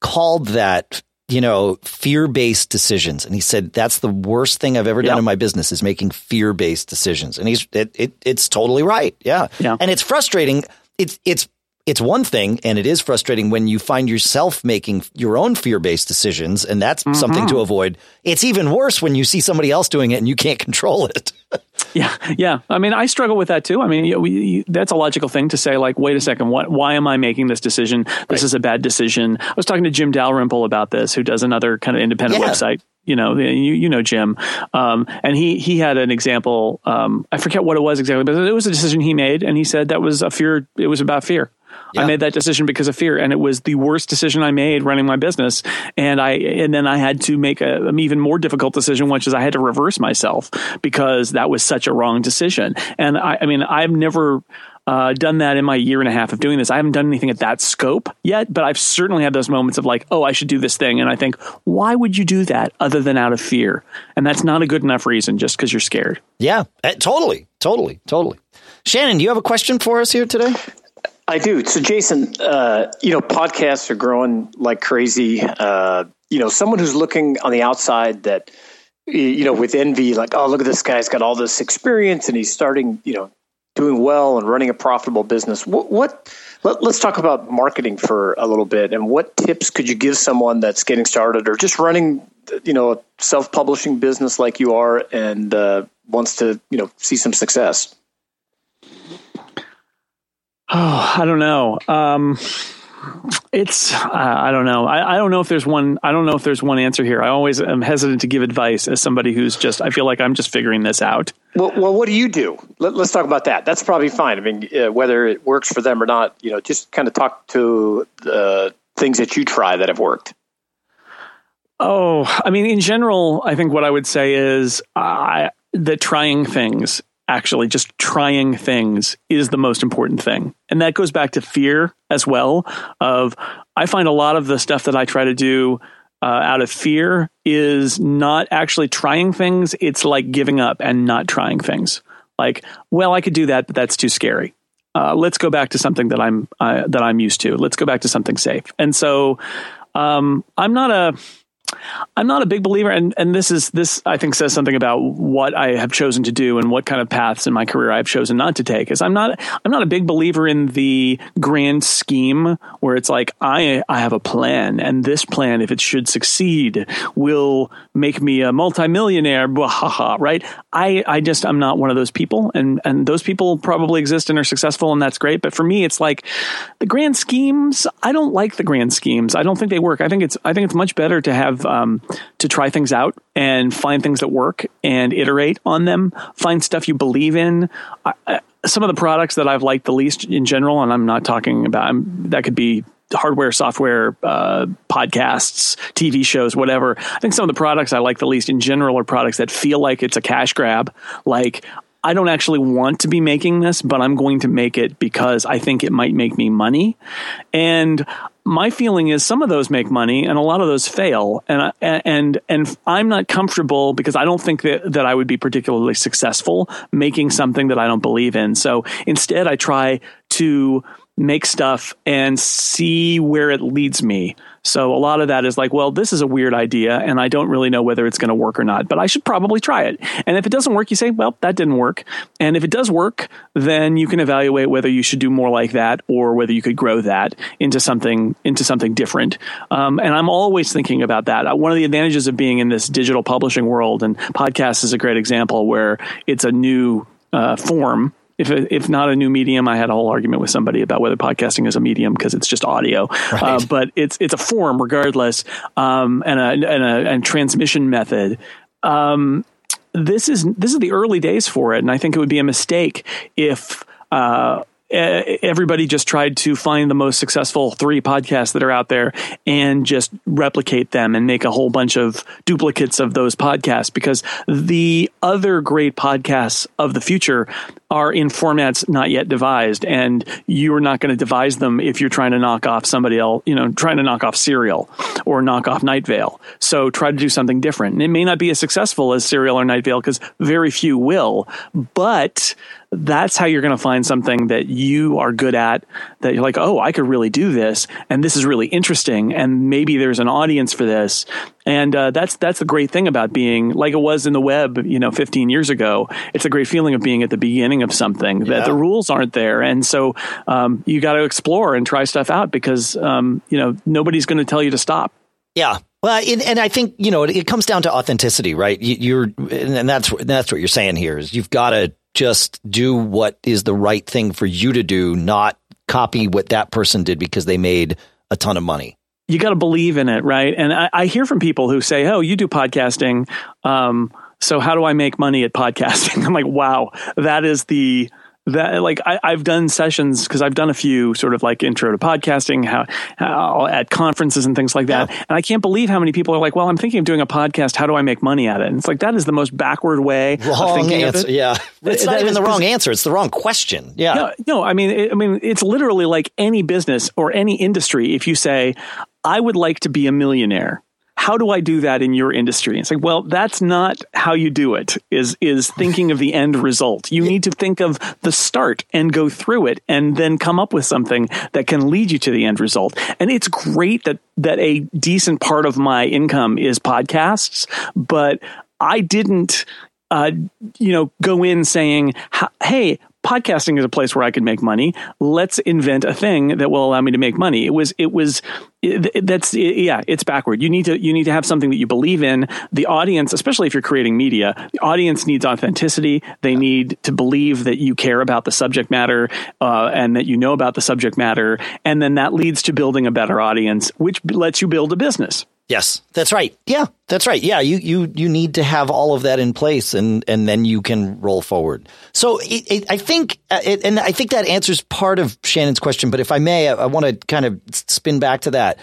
called that you know fear based decisions. And he said that's the worst thing i've ever done in my business is making fear based decisions. And he's it, it, it's totally right. Yeah. yeah. And it's frustrating. It's it's it's one thing and it is frustrating when you find yourself making your own fear-based decisions and that's mm-hmm. something to avoid it's even worse when you see somebody else doing it and you can't control it yeah yeah i mean i struggle with that too i mean we, that's a logical thing to say like wait a second what why am i making this decision this right. is a bad decision i was talking to jim dalrymple about this who does another kind of independent yeah. website you know, you you know Jim, um, and he he had an example. Um, I forget what it was exactly, but it was a decision he made, and he said that was a fear. It was about fear. Yeah. I made that decision because of fear, and it was the worst decision I made running my business. And I and then I had to make a, an even more difficult decision, which is I had to reverse myself because that was such a wrong decision. And I, I mean, I've never. Uh, done that in my year and a half of doing this. I haven't done anything at that scope yet, but I've certainly had those moments of like, oh, I should do this thing. And I think, why would you do that other than out of fear? And that's not a good enough reason just because you're scared. Yeah, eh, totally, totally, totally. Shannon, do you have a question for us here today? I do. So, Jason, uh, you know, podcasts are growing like crazy. Uh, you know, someone who's looking on the outside that, you know, with envy, like, oh, look at this guy's got all this experience and he's starting, you know, doing well and running a profitable business. What, what let, us talk about marketing for a little bit and what tips could you give someone that's getting started or just running, you know, a self-publishing business like you are and uh, wants to, you know, see some success? Oh, I don't know. Um, it's uh, I don't know. I, I, don't know if there's one. I don't know if there's one answer here. I always am hesitant to give advice as somebody who's just. I feel like I'm just figuring this out. Well, well what do you do? Let, us talk about that. That's probably fine. I mean, uh, whether it works for them or not, you know, just kind of talk to the things that you try that have worked. Oh, I mean, in general, I think what I would say is uh, that trying things actually just trying things is the most important thing. And that goes back to fear as well of I find a lot of the stuff that I try to do uh, out of fear is not actually trying things. It's like giving up and not trying things. Like, well, I could do that, but that's too scary. Uh, let's go back to something that I'm uh, that I'm used to. Let's go back to something safe. And so, um, I'm not a I'm not a big believer, and and this is this I think says something about what I have chosen to do and what kind of paths in my career I've chosen not to take. Is I'm not I'm not a big believer in the grand scheme where it's like I I have a plan, and this plan, if it should succeed, will make me a multimillionaire. Right? I I just I'm not one of those people, and and those people probably exist and are successful, and that's great. But for me, it's like the grand schemes. I don't like the grand schemes. I don't think they work. I think it's I think it's much better to have um, to try things out and find things that work and iterate on them. Find stuff you believe in. I, I, some of the products that I've liked the least in general, and I'm not talking about I'm, that could be hardware, software, uh, podcasts, TV shows, whatever. I think some of the products I like the least in general are products that feel like it's a cash grab. Like I don't actually want to be making this, but I'm going to make it because I think it might make me money. And my feeling is some of those make money and a lot of those fail. And and and I'm not comfortable because I don't think that that I would be particularly successful making something that I don't believe in. So instead I try to make stuff and see where it leads me. So a lot of that is like, well, this is a weird idea and I don't really know whether it's going to work or not, but I should probably try it. And if it doesn't work, you say, well, that didn't work. And if it does work, then you can evaluate whether you should do more like that or whether you could grow that into something into something different. Um, and I'm always thinking about that. Uh, one of the advantages of being in this digital publishing world and podcast is a great example where it's a new uh, form if if not a new medium, I had a whole argument with somebody about whether podcasting is a medium because it's just audio, right. uh, but it's it's a form regardless, um, and a and a and transmission method. Um, this is this is the early days for it, and I think it would be a mistake if. Uh, Uh, everybody just tried to find the most successful three podcasts that are out there and just replicate them and make a whole bunch of duplicates of those podcasts because the other great podcasts of the future are in formats not yet devised, and you're not going to devise them if you're trying to knock off somebody else, you know, trying to knock off Serial or knock off Night Vale. So try to do something different. And it may not be as successful as Serial or Night Vale because very few will, but that's how you're going to find something that you are good at that you're like, oh, I could really do this, and this is really interesting, and maybe there's an audience for this, and uh, that's that's the great thing about being like it was in the web, you know, 15 years ago. It's a great feeling of being at the beginning of something that the rules aren't there, and so um, you got to explore and try stuff out because um, you know nobody's going to tell you to stop. Yeah, well, and, and, I think you know it, it, comes down to authenticity, right? You, are and that's that's what you're saying here is you've got to just do what is the right thing for you to do, not copy what that person did because they made a ton of money. You got to believe in it, right? And I, I, hear from people who say, "Oh, you do podcasting, um, so how do I make money at podcasting?" I'm like, "Wow, that is the that like I, have done sessions because I've done a few sort of like intro to podcasting how, how at conferences and things like that. Yeah. And I can't believe how many people are like, well, I'm thinking of doing a podcast. How do I make money at it? And it's like, that is the most backward way wrong of thinking answer. Of it. Yeah. It's not even the wrong answer. It's the wrong question. Yeah. No, no I mean, it, I mean, it's literally like any business or any industry. If you say, I would like to be a millionaire how do I do that in your industry? And it's like, well, that's not how you do it. Is is thinking of the end result. You need to think of the start and go through it, and then come up with something that can lead you to the end result. And it's great that that a decent part of my income is podcasts, but I didn't uh, you know, go in saying, "Hey, podcasting is a place where I could make money. Let's invent a thing that will allow me to make money. It was, it was, it, that's, it, yeah, it's backward. You need to, you need to have something that you believe in. The audience, especially if you're creating media, the audience needs authenticity. They need to believe that you care about the subject matter, uh, and that you know about the subject matter. And then that leads to building a better audience, which lets you build a business. Yes, that's right. Yeah, that's right. Yeah, you you you need to have all of that in place, and and then you can roll forward. So it, it, I think, uh, it, and I think that answers part of Shannon's question. But if I may, I, I want to kind of spin back to that.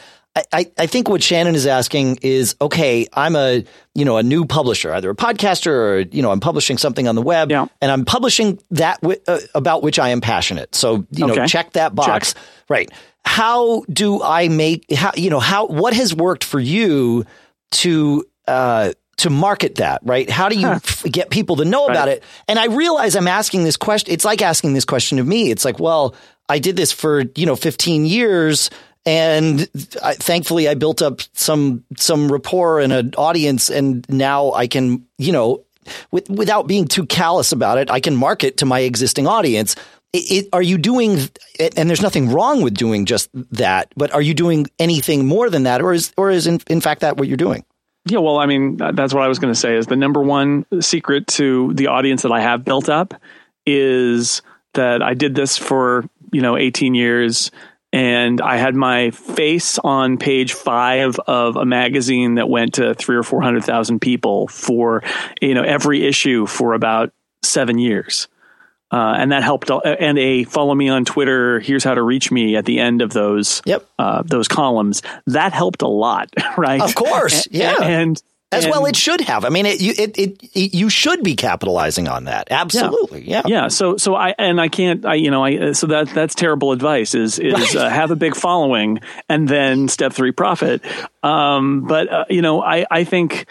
I, I think what Shannon is asking is, okay, I'm a, you know, a new publisher, either a podcaster or, you know, I'm publishing something on the web yeah. and I'm publishing that w- uh, about which I am passionate. So, you okay. know, check that box. Check. Right how do I make how you know how what has worked for you to uh, to market that right? How do you huh. f- get people to know right. about it? And I realize I'm asking this question. It's like asking this question of me. It's like, well, I did this for you know 15 years. And I, thankfully, I built up some some rapport and an audience, and now I can, you know, with, without being too callous about it, I can market to my existing audience it, are you doing and there's nothing wrong with doing just that but are you doing anything more than that or is or is in, in fact that what you're doing yeah well i mean that's what i was going to say is the number one secret to the audience that i have built up is that i did this for you know 18 years and I had my face on page five of a magazine that went to three or four hundred thousand people for you know every issue for about seven years. Uh, and that helped. And a follow me on Twitter. Here's how to reach me at the end of those. Yep. Uh, those columns that helped a lot, right? Of course, yeah. And, as and, well, it should have. I mean, it, you, it, it, it, you should be capitalizing on that. Absolutely, yeah. yeah, yeah. So, so I and I can't. I, you know, I so that that's terrible advice. Is is right. uh, have a big following and then step three profit. Um, but uh, you know, I I think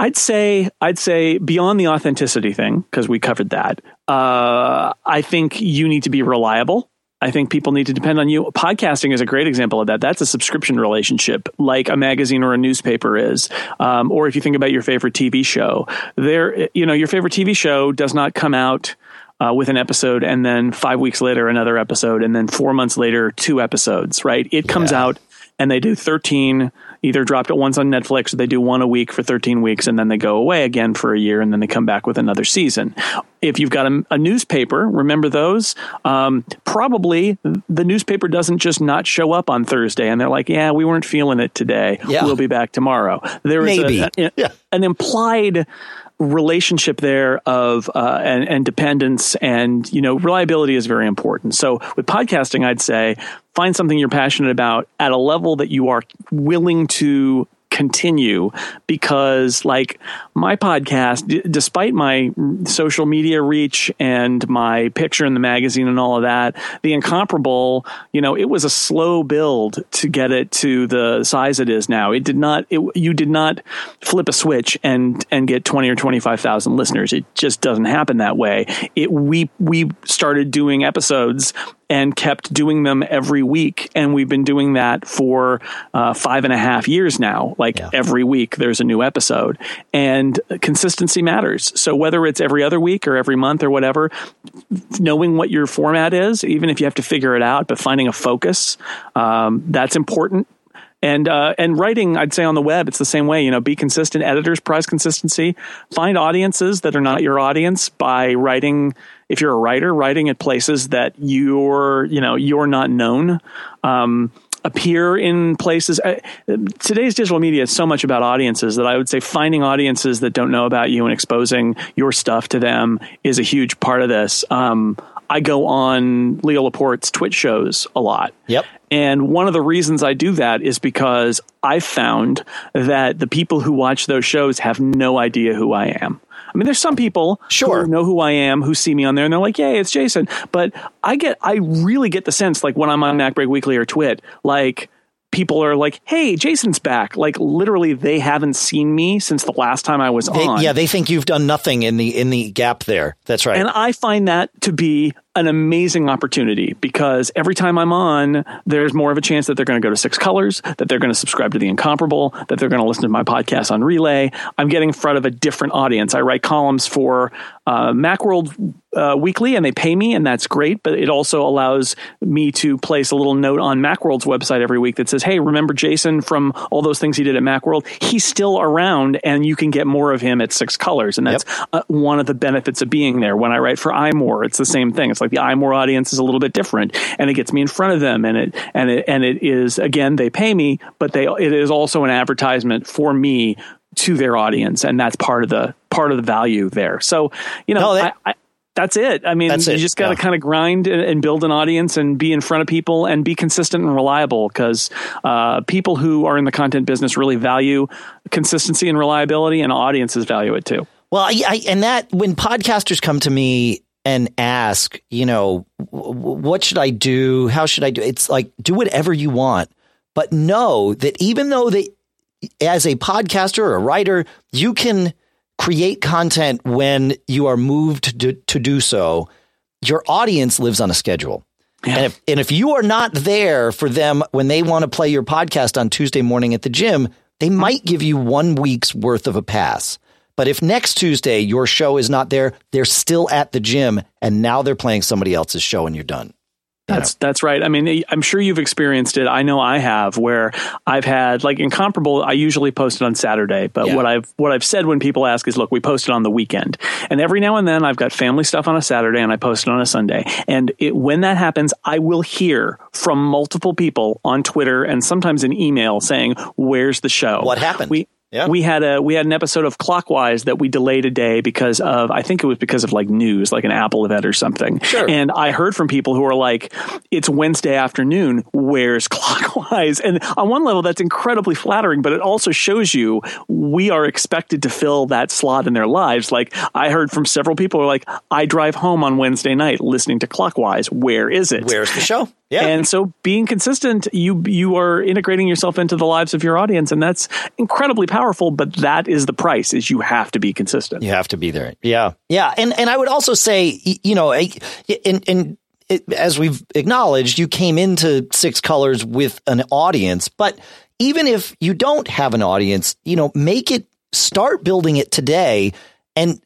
I'd say I'd say beyond the authenticity thing because we covered that. Uh, I think you need to be reliable. I think people need to depend on you. Podcasting is a great example of that. That's a subscription relationship, like a magazine or a newspaper is. Um, or if you think about your favorite TV show, there, you know, your favorite TV show does not come out uh, with an episode and then five weeks later another episode and then four months later two episodes. Right? It comes Yeah. out and they do 13 either dropped it once on netflix or they do one a week for 13 weeks and then they go away again for a year and then they come back with another season. If you've got a, a newspaper remember those? Um, probably the newspaper doesn't just not show up on thursday and they're like yeah we weren't feeling it today. Yeah. we'll be back tomorrow. There is a, a- Yeah. an implied relationship there of uh, and, and dependence and you know reliability is very important. So with podcasting i'd say find something you're passionate about at a level that you are willing to continue because like my podcast d- despite my social media reach and my picture in the magazine and all of that the incomparable you know it was a slow build to get it to the size it is now. It did not it, you did not flip a switch and and get 20 or 25,000 listeners. It just doesn't happen that way. It we we started doing episodes and kept doing them every week. And we've been doing that for uh, five and a half years now. Like Yeah. every week, there's a new episode. And consistency matters. So whether it's every other week or every month or whatever, knowing what your format is, even if you have to figure it out, but finding a focus, um, that's important. And uh, and writing, I'd say on the web, it's the same way. You know, be consistent. Editors prize consistency. Find audiences that are not your audience by writing. If you're a writer, writing at places that you're you know you're not known. Um, appear in places. Uh, today's digital media is so much about audiences that I would say finding audiences that don't know about you and exposing your stuff to them is a huge part of this. Um, I go on Leo Laporte's TWiT shows a lot. Yep. And one of the reasons I do that is because I found that the people who watch those shows have no idea who I am. I mean, there's some people Sure. who know who I am, who see me on there, and they're like, "Yay, it's Jason." But I get, I really get the sense, like when I'm on MacBreak Weekly or Twit, like people are like, "Hey, Jason's back!" Like literally, they haven't seen me since the last time I was They, on. yeah, they think you've done nothing in the in the gap there. That's right. And I find that to be an amazing opportunity because every time I'm on, there's more of a chance that they're going to go to Six Colors, that they're going to subscribe to The Incomparable, that they're going to listen to my podcast on Relay. I'm getting in front of a different audience. I write columns for uh, Macworld uh, Weekly, and they pay me, and that's great. But it also allows me to place a little note on Macworld's website every week that says, "Hey, remember Jason from all those things he did at Macworld? He's still around, and you can get more of him at Six Colors." And that's uh, one of the benefits of being there. When I write for iMore, it's the same thing. It's like the iMore audience is a little bit different, and it gets me in front of them, and it and it and it is again they pay me, but they it is also an advertisement for me to their audience, and that's part of the part of the value there. So you know, No, that- I, I, that's it. I mean, you just got to yeah. kind of grind and, and build an audience and be in front of people and be consistent and reliable because uh, people who are in the content business really value consistency and reliability, and audiences value it too. Well, I, I, and that when podcasters come to me and ask, you know, what should I do? How should I do? It's like do whatever you want, but know that even though they, as a podcaster or a writer, you can create content when you are moved to, to do so. Your audience lives on a schedule. And if and if you are not there for them when they want to play your podcast on Tuesday morning at the gym, they might give you one week's worth of a pass. But if next Tuesday your show is not there, they're still at the gym and now they're playing somebody else's show and you're done. That's that's right. I mean, I'm sure you've experienced it. I know I have, where I've had like incomparable. I usually post it on Saturday, but Yeah. what I've what I've said when people ask is, look, we post it on the weekend, and every now and then I've got family stuff on a Saturday and I post it on a Sunday. And it, when that happens, I will hear from multiple people on Twitter and sometimes an email saying, "Where's the show? What happened?" We Yeah. we had a we had an episode of Clockwise that we delayed a day because of I think it was because of like news, like an Apple event or something. Sure. And I heard from people who are like, "It's Wednesday afternoon. Where's Clockwise?" And on one level, that's incredibly flattering, but it also shows you we are expected to fill that slot in their lives. Like I heard from several people who are like, "I drive home on Wednesday night listening to Clockwise. Where is it?" Where's the show? Yeah. And so being consistent, you you are integrating yourself into the lives of your audience and that's incredibly powerful, but that is the price is you have to be consistent. You have to be there. Yeah. Yeah. And and I would also say, you know, I- and and it, as we've acknowledged, you came into Six Colors with an audience, but even if you don't have an audience, you know, make it start building it today and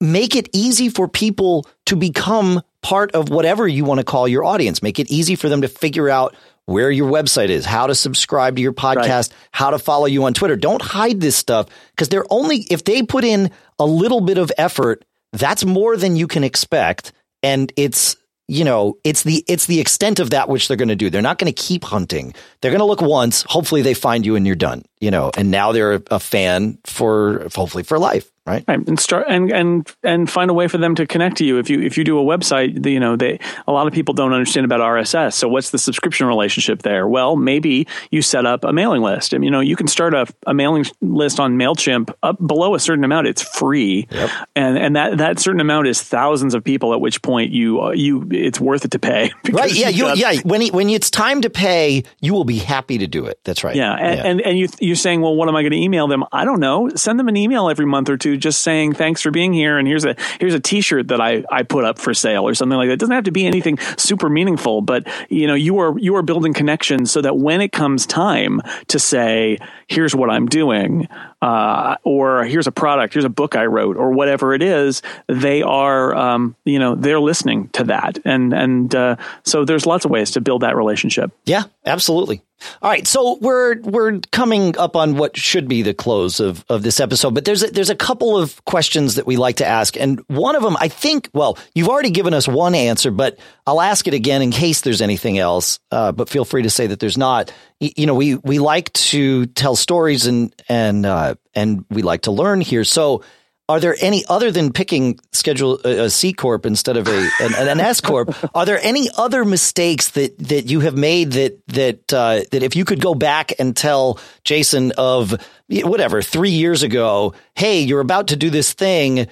make it easy for people to become part of whatever you want to call your audience. Make it easy for them to figure out where your website is, how to subscribe to your podcast, right. how to follow you on Twitter. Don't hide this stuff because they're only, if they put in a little bit of effort, that's more than you can expect. And it's, you know, it's the it's the extent of that which they're going to do. They're not going to keep hunting. They're going to look once. Hopefully, they find you and you're done. You know, and now they're a fan for hopefully for life right? Right, and start and and and find a way for them to connect to you. If you if you do a website, you know, they a lot of people don't understand about RSS. So what's the subscription relationship there? Well, maybe you set up a mailing list. and you know, you can start a, a mailing list on Mailchimp up below a certain amount. It's free, yep. and and that that certain amount is thousands of people. At which point you uh, you it's worth it to pay. Right? Yeah. You, got, yeah. When when it's time to pay, you will be happy to do it. That's right. Yeah. And yeah. and, and you you're saying, well, what am I going to email them? I don't know. Send them an email every month or two just saying thanks for being here and here's a here's a t-shirt that I I put up for sale or something like that. It doesn't have to be anything super meaningful, but you know, you are you are building connections so that when it comes time to say, here's what I'm doing, uh, or here's a product, here's a book I wrote, or whatever it is, they are, um, you know, they're listening to that, and and uh, so there's lots of ways to build that relationship. Yeah, absolutely. All right, so we're we're coming up on what should be the close of, of this episode, but there's a, there's a couple of questions that we like to ask, and one of them, I think, well, you've already given us one answer, but I'll ask it again in case there's anything else. Uh, but feel free to say that there's not. You know, we we like to tell stories and and uh, and we like to learn here. So are there any other than picking schedule a, a C corp instead of a an, an, S corp? Are there any other mistakes that that you have made that that uh, that if you could go back and tell Jason of whatever three years ago, hey, you're about to do this thing,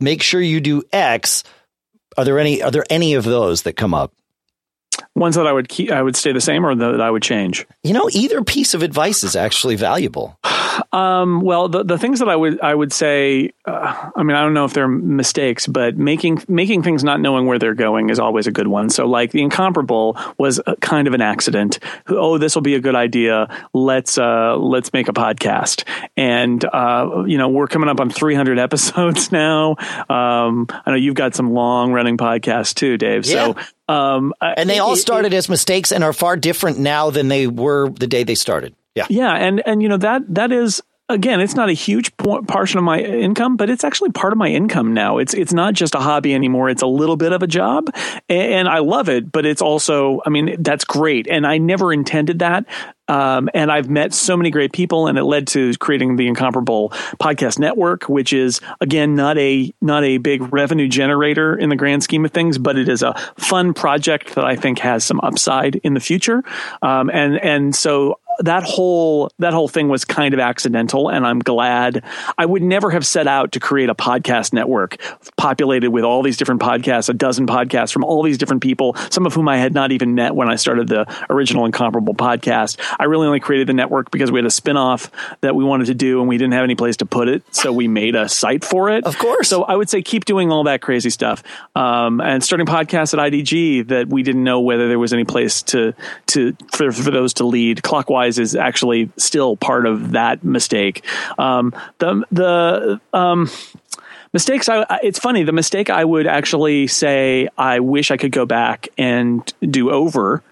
make sure you do X. Are there any are there any of those that come up? Ones that I would keep, I would stay the same, or that I would change. You know, either piece of advice is actually valuable. Um, well, the, the things that I would I would say, uh, I mean, I don't know if they're mistakes, but making making things not knowing where they're going is always a good one. So, like the incomparable was kind of an accident. Oh, this will be a good idea. Let's uh, let's make a podcast, and uh, you know we're coming up on 300 episodes now. Um, I know you've got some long running podcasts too, Dave. Yeah. So. Um, and they all started it, as mistakes and are far different now than they were the day they started. Yeah. Yeah. And, and, you know, that, that is, again, it's not a huge portion of my income, but it's actually part of my income now. It's it's not just a hobby anymore. It's a little bit of a job, and I love it. But it's also, I mean, that's great, and I never intended that. Um, and I've met so many great people, and it led to creating the Incomparable Podcast Network, which is again not a not a big revenue generator in the grand scheme of things, but it is a fun project that I think has some upside in the future. Um, and and so that whole that whole thing was kind of accidental and i'm glad. I would never have set out to create a podcast network populated with all these different podcasts a dozen podcasts from all these different people some of whom i had not even met when i started the original incomparable podcast. I really only created the network because we had a spin-off that we wanted to do and we didn't have any place to put it so we made a site for it. Of course. So i would say keep doing all that crazy stuff um, and starting podcasts at idg that we didn't know whether there was any place to to for, for those to lead. Clockwise is actually still part of that mistake. Um, the the um, mistakes I, it's funny the mistake i would actually say i wish i could go back and do over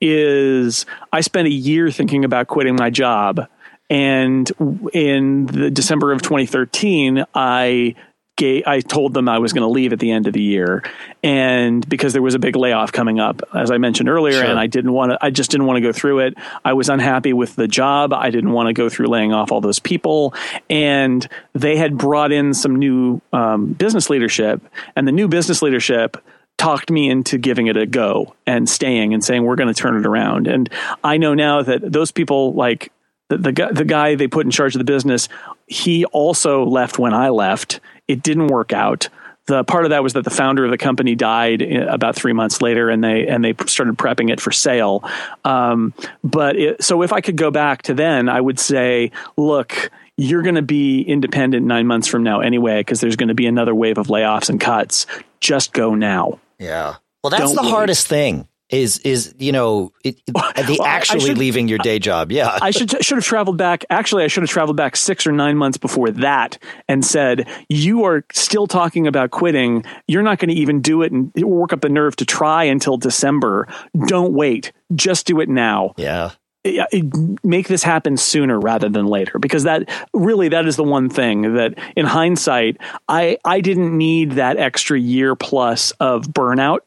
is i spent a year thinking about quitting my job and in the december of 2013 i I told them I was going to leave at the end of the year, and because there was a big layoff coming up, as I mentioned earlier, sure. and I didn't want to, I just didn't want to go through it. I was unhappy with the job. I didn't want to go through laying off all those people, and they had brought in some new um, business leadership, and the new business leadership talked me into giving it a go and staying and saying we're going to turn it around. And I know now that those people like the, the, the guy they put in charge of the business, he also left when I left it didn't work out. The part of that was that the founder of the company died uh, about three months later, and they and they started prepping it for sale. Um, but it, so if I could go back to then, I would say, look, you're going to be independent nine months from now anyway, because there's going to be another wave of layoffs and cuts. Just go now. Yeah. Well, that's Don't the wait. hardest thing. Is is you know it, the Well, I- I actually should- leaving your day job? Yeah, I should should have traveled back. Actually, I should have traveled back six or nine months before that and said, "You are still talking about quitting. You're not going to even do it and work up the nerve to try until December. Don't wait. Just do it now. yeah. It- Make this happen sooner rather than later, because that really that is the one thing that, in hindsight, I I didn't need that extra year plus of burnout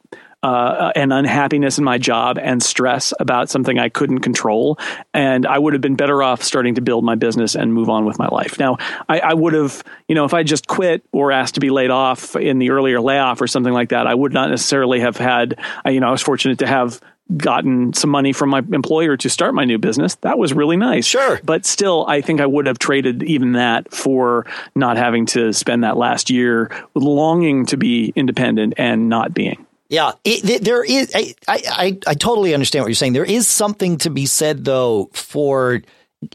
uh, and unhappiness in my job and stress about something I couldn't control. And I would have been better off starting to build my business and move on with my life. Now, I, I would have, you know, if I just quit or asked to be laid off in the earlier layoff or something like that, I would not necessarily have had, uh, you know, I was fortunate to have gotten some money from my employer to start my new business. That was really nice. Sure. But still, I think I would have traded even that for not having to spend that last year longing to be independent and not being. Yeah, it, there is. I, I I I totally understand what you're saying. There is something to be said though for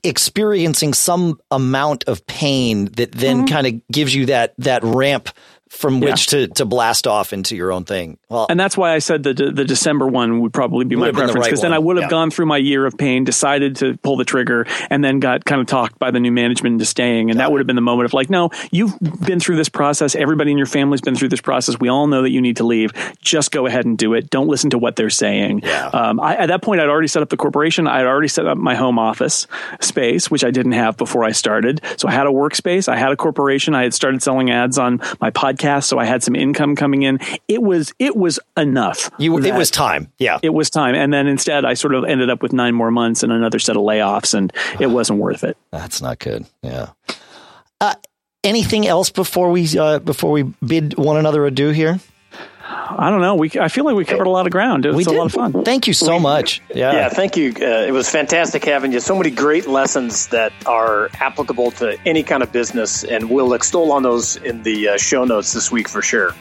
experiencing some amount of pain that then mm-hmm. kind of gives you that that ramp from which to to blast off into your own thing. Well, And that's why I said the the December one would probably be my have been the preference right because then. I would have Yeah. gone through my year of pain, decided to pull the trigger, and then got kind of talked by the new management into staying. And that would have been the moment of like, no, you've been through this process. Everybody in your family's been through this process. We all know that you need to leave. Just go ahead and do it. Don't listen to what they're saying. Yeah. Um, I, at that point, I'd already set up the corporation. I'd already set up my home office space, which I didn't have before I started. So I had a workspace. I had a corporation. I had started selling ads on my podcast, so I had some income coming in. It was it was enough. you it was time. Yeah. it was time. And then instead, I sort of ended up with nine more months and another set of layoffs, and it wasn't worth it. That's not good. Yeah. Uh, anything else before we uh, before we bid one another adieu here? I don't know. We I feel like we covered a lot of ground. It was we a lot of fun. Thank you so much. Yeah. Yeah, thank you. Uh, it was fantastic having you. So many great lessons that are applicable to any kind of business, and we'll extol on those in the uh, show notes this week for sure.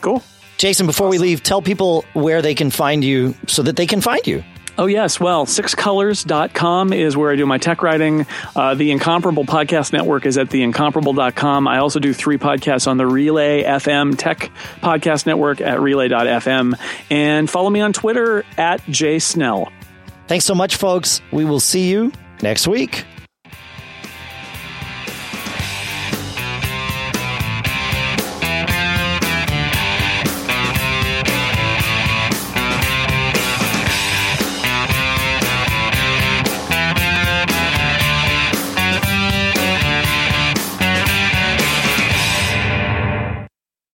Cool. Jason, before we leave, tell people where they can find you so that they can find you. Oh, yes. Well, sixcolors.com is where I do my tech writing. Uh, the Incomparable Podcast Network is at theincomparable.com. I also do three podcasts on the Relay FM Tech Podcast Network at relay.fm. And follow me on Twitter at jsnell. Thanks so much, folks. We will see you next week.